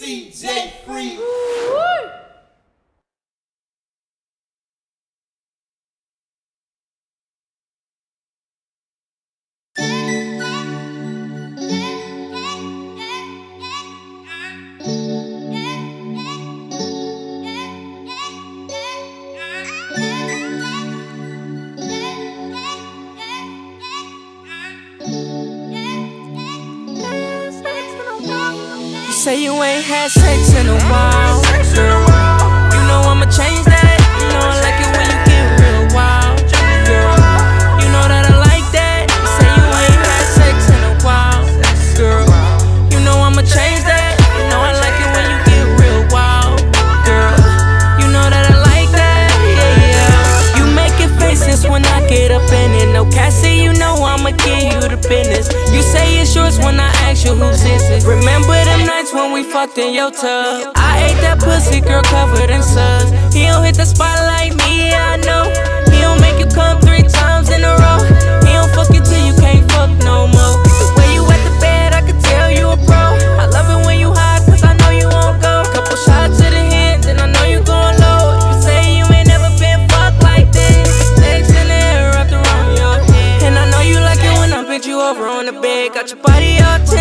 DJ Free. Say you ain't had sex in a while, girl. You know I'ma change that. You know I like it when you get real wild, girl. You know that I like that. Say you ain't had sex in a while, girl. You know I'ma change that. You know I like it when you get real wild, girl. You know that I like that, yeah, yeah. You making faces when I get up in it. No Cassie, you know I'ma give you the business. You say it's yours when I ask you whose is. Remember when we fucked in your tub? I ate that pussy, girl, covered in suds. He don't hit the spot like me, I know. He don't make you come three times in a row. He don't fuck you till you can't fuck no more. The way you at the bed, I can tell you a pro. I love it when you high, cause I know you won't go. Couple shots to the head, then I know you going low. You say you ain't never been fucked like this. Legs in the air wrapped around your head. And I know you like it when I bend you over on the bed. Got your body all tense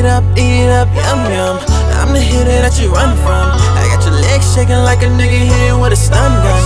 it up, eat it up, yum yum. I'm the hitter that you run from. I got your legs shaking like a nigga hitting with a stun gun.